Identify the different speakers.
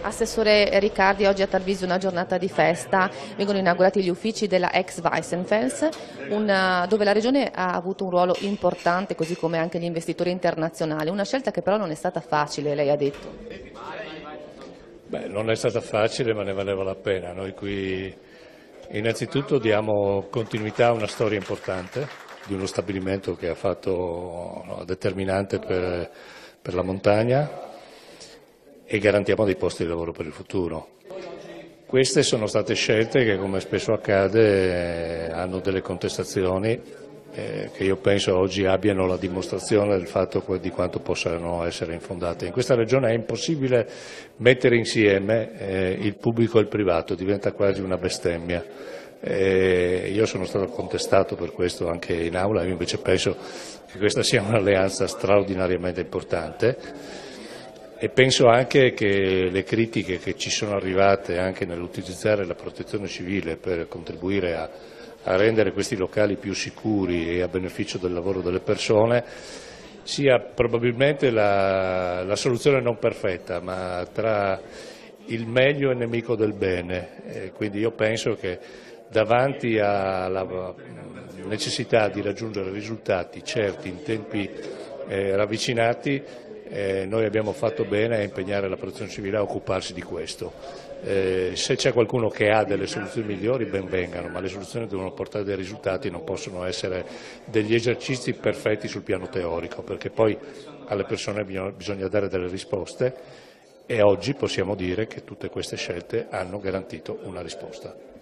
Speaker 1: Assessore Riccardi, oggi a Tarvisio una giornata di festa, vengono inaugurati gli uffici della ex Weissenfels, una, dove la Regione ha avuto un ruolo importante, così come anche gli investitori internazionali, una scelta che però non è stata facile, lei ha detto.
Speaker 2: Beh, non è stata facile ma ne valeva la pena, noi qui innanzitutto diamo continuità a una storia importante di uno stabilimento che ha fatto no, determinante per, per la montagna, e garantiamo dei posti di lavoro per il futuro. Queste sono state scelte che, come spesso accade, hanno delle contestazioni eh, che io penso oggi abbiano la dimostrazione del fatto di quanto possano essere infondate. In questa regione è impossibile mettere insieme eh, il pubblico e il privato, diventa quasi una bestemmia. Eh, io sono stato contestato per questo anche in aula, io invece penso che questa sia un'alleanza straordinariamente importante e penso anche che le critiche che ci sono arrivate anche nell'utilizzare la protezione civile per contribuire a, a rendere questi locali più sicuri e a beneficio del lavoro delle persone sia probabilmente la, la soluzione non perfetta, ma tra il meglio e il nemico del bene. E quindi io penso che davanti alla necessità di raggiungere risultati certi in tempi eh, ravvicinati eh, noi abbiamo fatto bene a impegnare la protezione civile a occuparsi di questo. Eh, se c'è qualcuno che ha delle soluzioni migliori ben vengano, ma le soluzioni devono portare dei risultati, non possono essere degli esercizi perfetti sul piano teorico, perché poi alle persone bisogna, dare delle risposte e oggi possiamo dire che tutte queste scelte hanno garantito una risposta.